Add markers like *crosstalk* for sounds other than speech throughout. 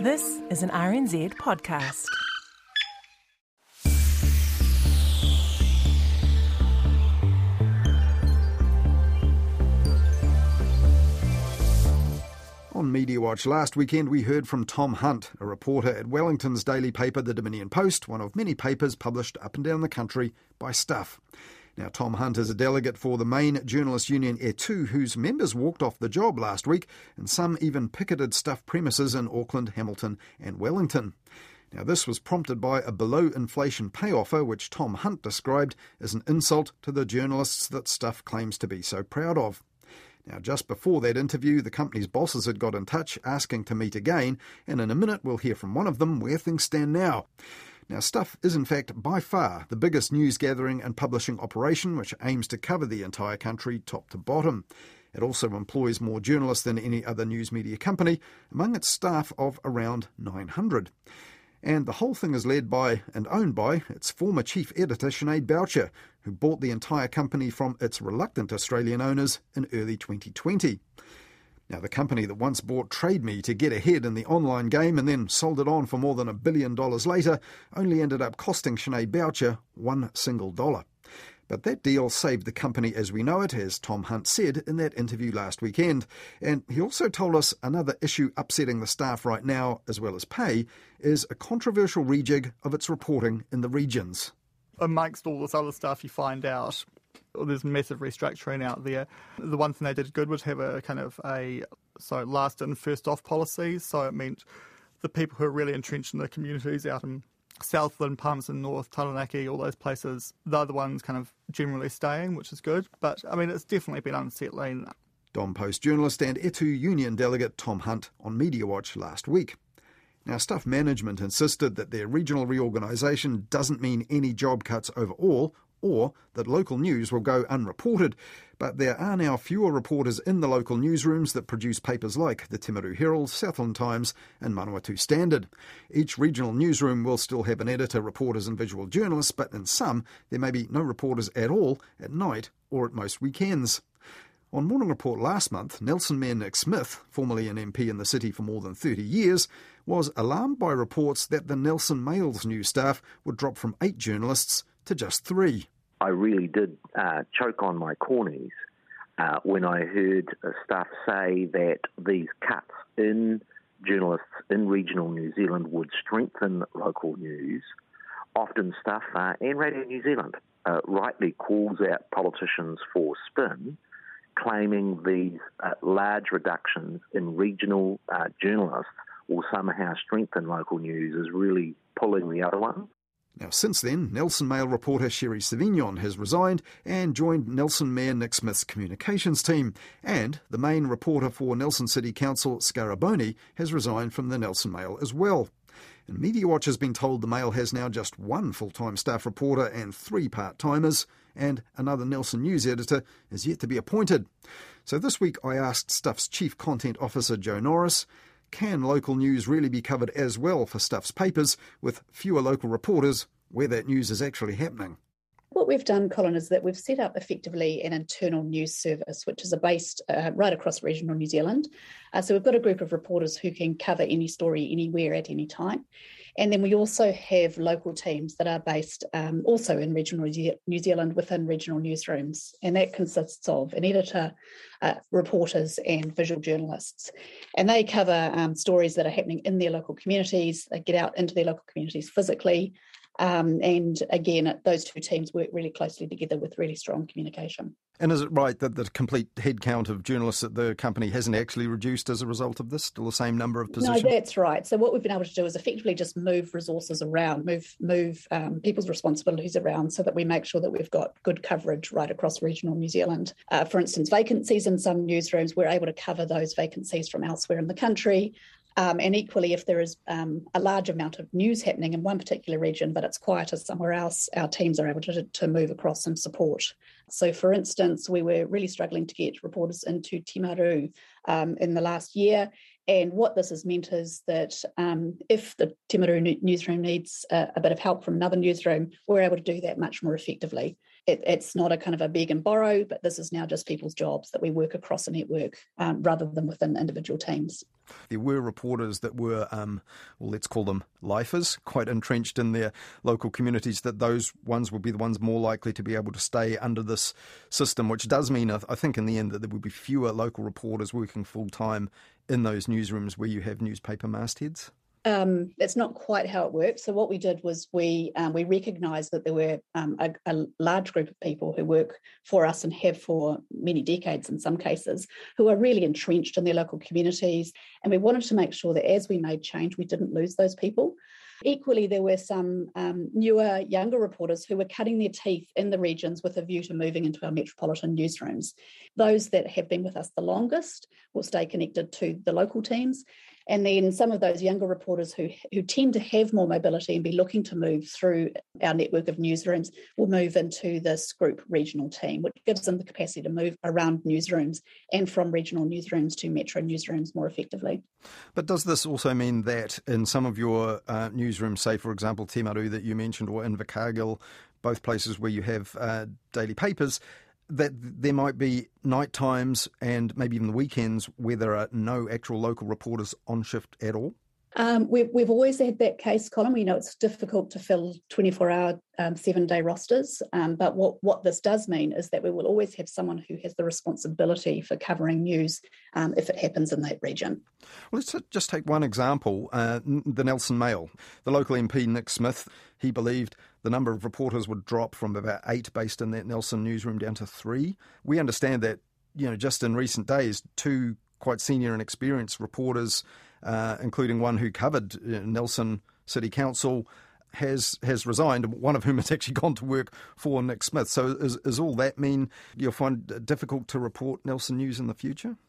This is an RNZ podcast. On Media Watch last weekend, we heard from Tom Hunt, a reporter at Wellington's daily paper, The Dominion Post, one of many papers published up and down the country by Stuff. Now, Tom Hunt is a delegate for the main journalist union ETU, whose members walked off the job last week, and some even picketed Stuff premises in Auckland, Hamilton, and Wellington. Now, this was prompted by a below inflation pay offer, which Tom Hunt described as an insult to the journalists that Stuff claims to be so proud of. Now, just before that interview, the company's bosses had got in touch asking to meet again, and in a minute we'll hear from one of them where things stand now. Now, Stuff is in fact by far the biggest news gathering and publishing operation which aims to cover the entire country top to bottom. It also employs more journalists than any other news media company, among its staff of around 900. And the whole thing is led by and owned by its former chief editor, Sinead Boucher, who bought the entire company from its reluctant Australian owners in early 2020. Now, the company that once bought TradeMe to get ahead in the online game and then sold it on for more than a billion dollars later only ended up costing Sinead Boucher one single dollar. But that deal saved the company as we know it, as Tom Hunt said in that interview last weekend. And he also told us another issue upsetting the staff right now, as well as pay, is a controversial rejig of its reporting in the regions. Amongst all this other stuff, you find out there's massive restructuring out there. The one thing they did good was have a kind of a so last in first off policy. So it meant the people who are really entrenched in the communities out in Southland, Palmerston North, Taranaki, all those places, they're the ones kind of generally staying, which is good. But I mean, it's definitely been unsettling. Dom Post journalist and ETU union delegate Tom Hunt on Media Watch last week. Now, Stuff Management insisted that their regional reorganisation doesn't mean any job cuts overall or that local news will go unreported. But there are now fewer reporters in the local newsrooms that produce papers like the Timaru Herald, Southland Times, and Manawatu Standard. Each regional newsroom will still have an editor, reporters, and visual journalists, but in some, there may be no reporters at all at night or at most weekends. On Morning Report last month, Nelson Mayor Nick Smith, formerly an MP in the city for more than 30 years, was alarmed by reports that the Nelson Mail's new staff would drop from eight journalists to just three. I really did uh, choke on my cornies uh, when I heard staff say that these cuts in journalists in regional New Zealand would strengthen local news. Often, stuff uh, and Radio New Zealand uh, rightly calls out politicians for spin claiming these uh, large reductions in regional uh, journalists will somehow strengthen local news is really pulling the other one. Now, since then, Nelson Mail reporter Sherry Savignon has resigned and joined Nelson Mayor Nick Smith's communications team. And the main reporter for Nelson City Council, Skara Bohny, has resigned from the Nelson Mail as well. And Media Watch has been told the Mail has now just one full time staff reporter and three part timers, and another Nelson News editor is yet to be appointed. So this week I asked Stuff's Chief Content Officer Joe Norris can local news really be covered as well for Stuff's papers with fewer local reporters where that news is actually happening? What we've done, Colin, is that we've set up effectively an internal news service, which is based uh, right across regional New Zealand. Uh, so we've got a group of reporters who can cover any story anywhere at any time. And then we also have local teams that are based um, also in regional New Zealand within regional newsrooms. And that consists of an editor, uh, reporters, and visual journalists. And they cover um, stories that are happening in their local communities, they get out into their local communities physically. Um, and again, those two teams work really closely together with really strong communication. And is it right that the complete headcount of journalists at the company hasn't actually reduced as a result of this? Still the same number of positions? No, that's right. So what we've been able to do is effectively just move resources around, move move um, people's responsibilities around, so that we make sure that we've got good coverage right across regional New Zealand. Uh, for instance, vacancies in some newsrooms, we're able to cover those vacancies from elsewhere in the country. Um, and equally, if there is um, a large amount of news happening in one particular region, but it's quieter somewhere else, our teams are able to, to move across and support. So, for instance, we were really struggling to get reporters into Timaru um, in the last year. And what this has meant is that um, if the Timaru newsroom needs a, a bit of help from another newsroom, we're able to do that much more effectively. It, it's not a kind of a beg and borrow, but this is now just people's jobs that we work across a network um, rather than within individual teams. There were reporters that were, um, well, let's call them lifers, quite entrenched in their local communities, that those ones would be the ones more likely to be able to stay under this system, which does mean, I think, in the end, that there would be fewer local reporters working full time in those newsrooms where you have newspaper mastheads. Um, that's not quite how it works. So what we did was we um, we recognised that there were um, a, a, large group of people who work for us and have for many decades in some cases, who are really entrenched in their local communities, and we wanted to make sure that as we made change, we didn't lose those people. Equally, there were some um, newer, younger reporters who were cutting their teeth in the regions with a view to moving into our metropolitan newsrooms. Those that have been with us the longest will stay connected to the local teams, and then some of those younger reporters who, who tend to have more mobility and be looking to move through our network of newsrooms will move into this group regional team, which gives them the capacity to move around newsrooms and from regional newsrooms to metro newsrooms more effectively. But does this also mean that in some of your uh, newsrooms, say for example Timaru that you mentioned, or Invercargill, both places where you have uh, daily papers, that there might be night times and maybe even the weekends where there are no actual local reporters on shift at all? Um, we've, we've always had that case, Colin. We know it's difficult to fill 24 hour, um, seven day rosters. Um, but what, what this does mean is that we will always have someone who has the responsibility for covering news um, if it happens in that region. Well, let's just take one example uh, the Nelson Mail. The local MP, Nick Smith, he believed the number of reporters would drop from about eight based in that Nelson newsroom down to three. We understand that, you know, just in recent days, two quite senior and experienced reporters uh, including one who covered uh, Nelson City Council, has has resigned. One of whom has *laughs* actually gone to work for Nick Smith. So, is, is all that mean you'll find it difficult to report Nelson News in the future? *laughs*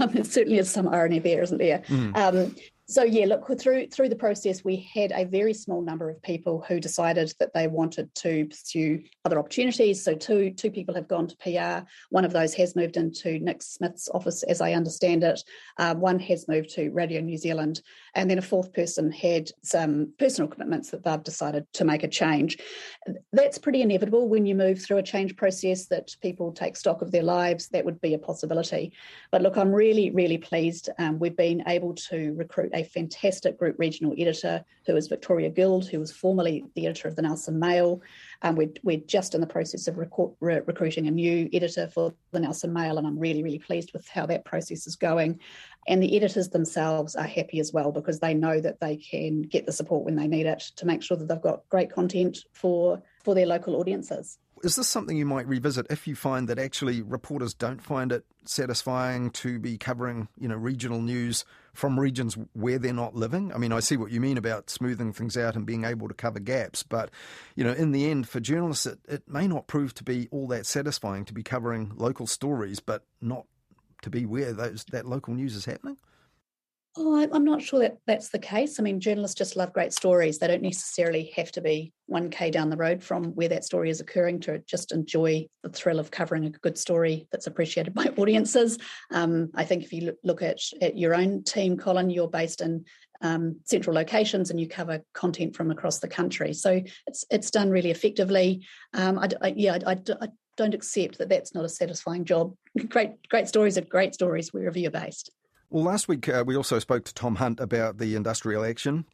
Um, there certainly is some irony there, isn't there? Mm. Um, so yeah, look through through the process, we had a very small number of people who decided that they wanted to pursue other opportunities. So two two people have gone to PR. One of those has moved into Nick Smith's office, as I understand it. Um, one has moved to Radio New Zealand, and then a fourth person had some personal commitments that they've decided to make a change. That's pretty inevitable when you move through a change process. That people take stock of their lives. That would be a possibility. But look, I'm really really pleased. Um, we've been able to recruit a fantastic group regional editor who is Victoria Guild, who was formerly the editor of the Nelson Mail. Um, we're, we're just in the process of re- recruiting a new editor for the Nelson Mail, and I'm really, really pleased with how that process is going. And the editors themselves are happy as well because they know that they can get the support when they need it to make sure that they've got great content for, for their local audiences. Is this something you might revisit if you find that actually reporters don't find it satisfying to be covering, you know, regional news from regions where they're not living? I mean, I see what you mean about smoothing things out and being able to cover gaps, but you know, in the end, for journalists, it, it may not prove to be all that satisfying to be covering local stories, but not to be where those that local news is happening. Oh, I'm not sure that that's the case. I mean, journalists just love great stories. They don't necessarily have to be 1K down the road from where that story is occurring to just enjoy the thrill of covering a good story that's appreciated by *laughs* audiences. Um, I think if you look at, at your own team, Colin, you're based in um, central locations and you cover content from across the country. So it's it's done really effectively. Um, I, I, yeah, I, I, don't accept that that's not a satisfying job. *laughs* Great, great stories are great stories wherever you're based. Well, last week uh, we also spoke to Tom Hunt about the industrial action.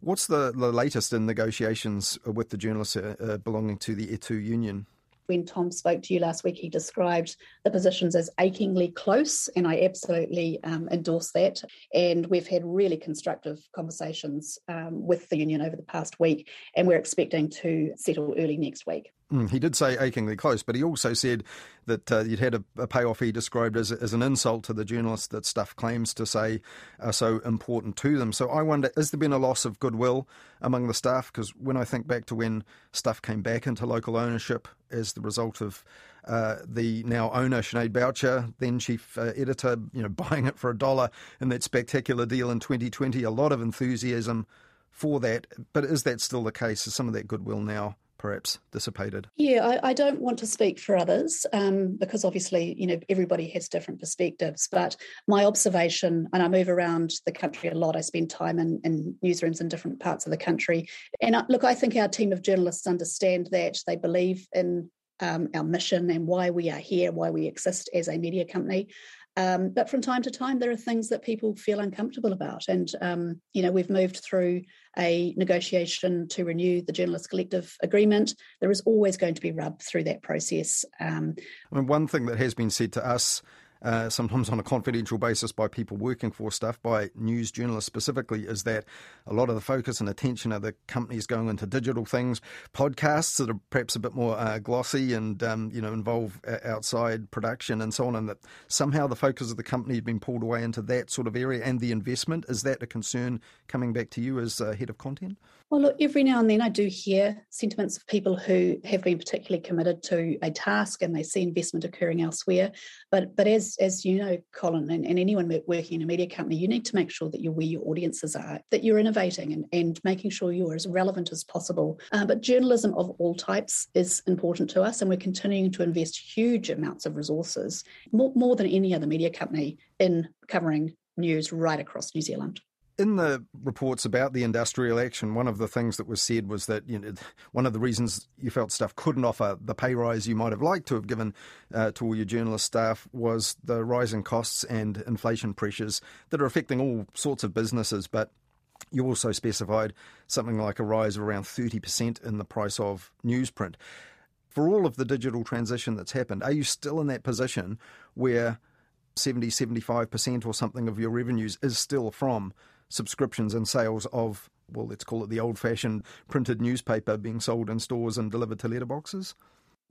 What's the, the latest in negotiations with the journalists uh, uh belonging to the ETU union? When Tom spoke to you last week, he described the positions as achingly close, and I absolutely um, endorse that. And we've had really constructive conversations um, with the union over the past week, and we're expecting to settle early next week. Mm, he did say achingly close, but he also said that uh, you'd had a, a, payoff he described as, as an insult to the journalists that Stuff claims to say are so important to them. So I wonder, has there been a loss of goodwill among the staff? Because when I think back to when Stuff came back into local ownership as the result of uh, the now owner Sinead Boucher, then chief uh, editor, you know, *laughs* buying it for a dollar in that spectacular deal in 2020, a lot of enthusiasm for that. But is that still the case? Is some of that goodwill now? Perhaps dissipated? Yeah, I, I don't want to speak for others um, because obviously, you know, everybody has different perspectives. But my observation, and I move around the country a lot, I spend time in, in newsrooms in different parts of the country. And I, look, I think our team of journalists understand that they believe in um, our mission and why we are here, why we exist as a media company. Um, but from time to time, there are things that people feel uncomfortable about. And, um, you know, we've moved through a negotiation to renew the Journalist Collective Agreement. There is always going to be rub through that process. Um, I mean, one thing that has been said to us uh, sometimes on a confidential basis by people working for stuff, by news journalists specifically, is that a lot of the focus and attention of the companies going into digital things, podcasts that are perhaps a bit more uh, glossy and um, you know involve uh, outside production and so on, and that somehow the focus of the company had been pulled away into that sort of area and the investment. Is that a concern coming back to you as uh, head of content? Well, look, every now and then I do hear sentiments of people who have been particularly committed to a task and they see investment occurring elsewhere. But but as as you know, Colin, and, and anyone working in a media company, you need to make sure that you're where your audiences are, that you're innovating and, and making sure you're as relevant as possible. Uh, but journalism of all types is important to us, and we're continuing to invest huge amounts of resources, more, more than any other media company, in covering news right across New Zealand in the reports about the industrial action, one of the things that was said was that you know one of the reasons you felt stuff couldn't offer the pay rise you might have liked to have given uh, to all your journalist staff was the rising costs and inflation pressures that are affecting all sorts of businesses. But you also specified something like a rise of around 30% in the price of newsprint. For all of the digital transition that's happened, are you still in that position where 70, 75% or something of your revenues is still from subscriptions and sales of, well, let's call it the old fashioned printed newspaper being sold in stores and delivered to letterboxes?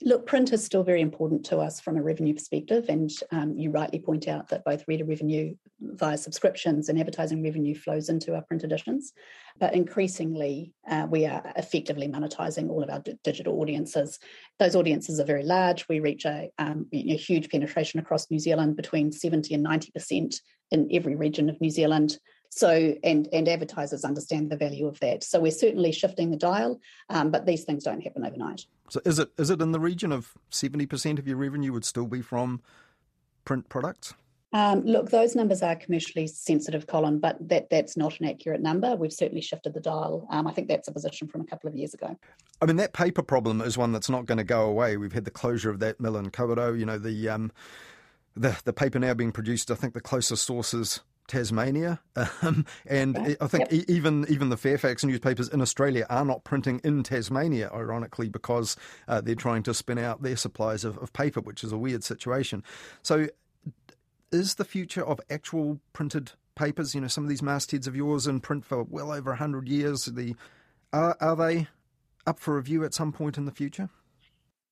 Look, print is still very important to us from a revenue perspective, and um, you rightly point out that both reader revenue via subscriptions and advertising revenue flows into our print editions. But increasingly, uh, we are effectively monetizing all of our d- digital audiences. Those audiences are very large. We reach a, um, a huge penetration across New Zealand, between 70 and 90% in every region of New Zealand. So, and and advertisers understand the value of that. So we're certainly shifting the dial, um, but these things don't happen overnight. So is it is it in the region of seventy percent of your revenue would still be from print products? Um, look, those numbers are commercially sensitive, Colin, but that, that's not an accurate number. We've certainly shifted the dial. Um, I think that's a position from a couple of years ago. I mean, that paper problem is one that's not going to go away. We've had the closure of that mill in Kawerau. You know, the um, the the paper now being produced. I think the closest sources Tasmania, *laughs* um, and right. I think yep. even even the Fairfax newspapers in Australia are not printing in Tasmania, ironically, because uh, they're trying to spin out their supplies of, of paper, which is a weird situation. So, is the future of actual printed papers? You know, some of these mastheads of yours in print for well over hundred years. The are are they up for review at some point in the future?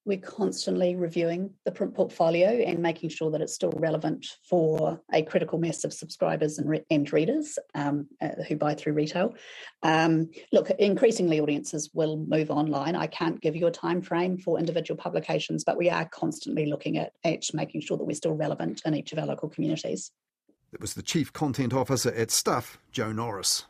We're constantly reviewing the print portfolio and making sure that it's still relevant for a critical mass of subscribers and, re- and readers um, uh, who buy through retail. Um, look, increasingly audiences will move online. I can't give you a time frame for individual publications, but we are constantly looking at, at making sure that we're still relevant in each of our local communities. It was the Chief Content Officer at Stuff, Joe Norris.